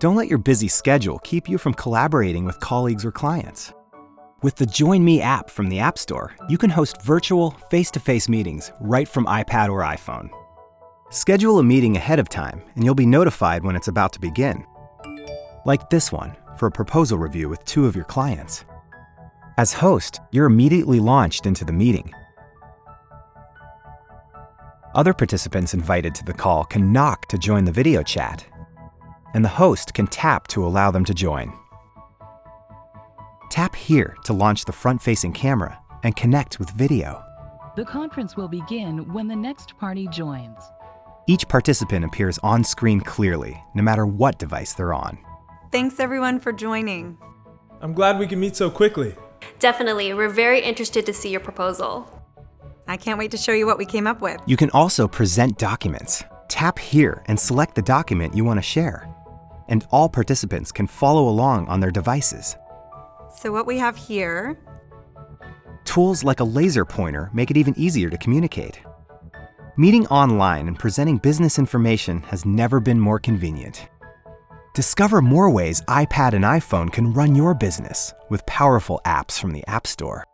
Don't let your busy schedule keep you from collaborating with colleagues or clients. With the Join Me app from the App Store, you can host virtual, face to face meetings right from iPad or iPhone. Schedule a meeting ahead of time, and you'll be notified when it's about to begin. Like this one for a proposal review with two of your clients. As host, you're immediately launched into the meeting. Other participants invited to the call can knock to join the video chat, and the host can tap to allow them to join. Tap here to launch the front facing camera and connect with video. The conference will begin when the next party joins. Each participant appears on screen clearly, no matter what device they're on. Thanks everyone for joining. I'm glad we can meet so quickly. Definitely, we're very interested to see your proposal. I can't wait to show you what we came up with. You can also present documents. Tap here and select the document you want to share. And all participants can follow along on their devices. So, what we have here Tools like a laser pointer make it even easier to communicate. Meeting online and presenting business information has never been more convenient. Discover more ways iPad and iPhone can run your business with powerful apps from the App Store.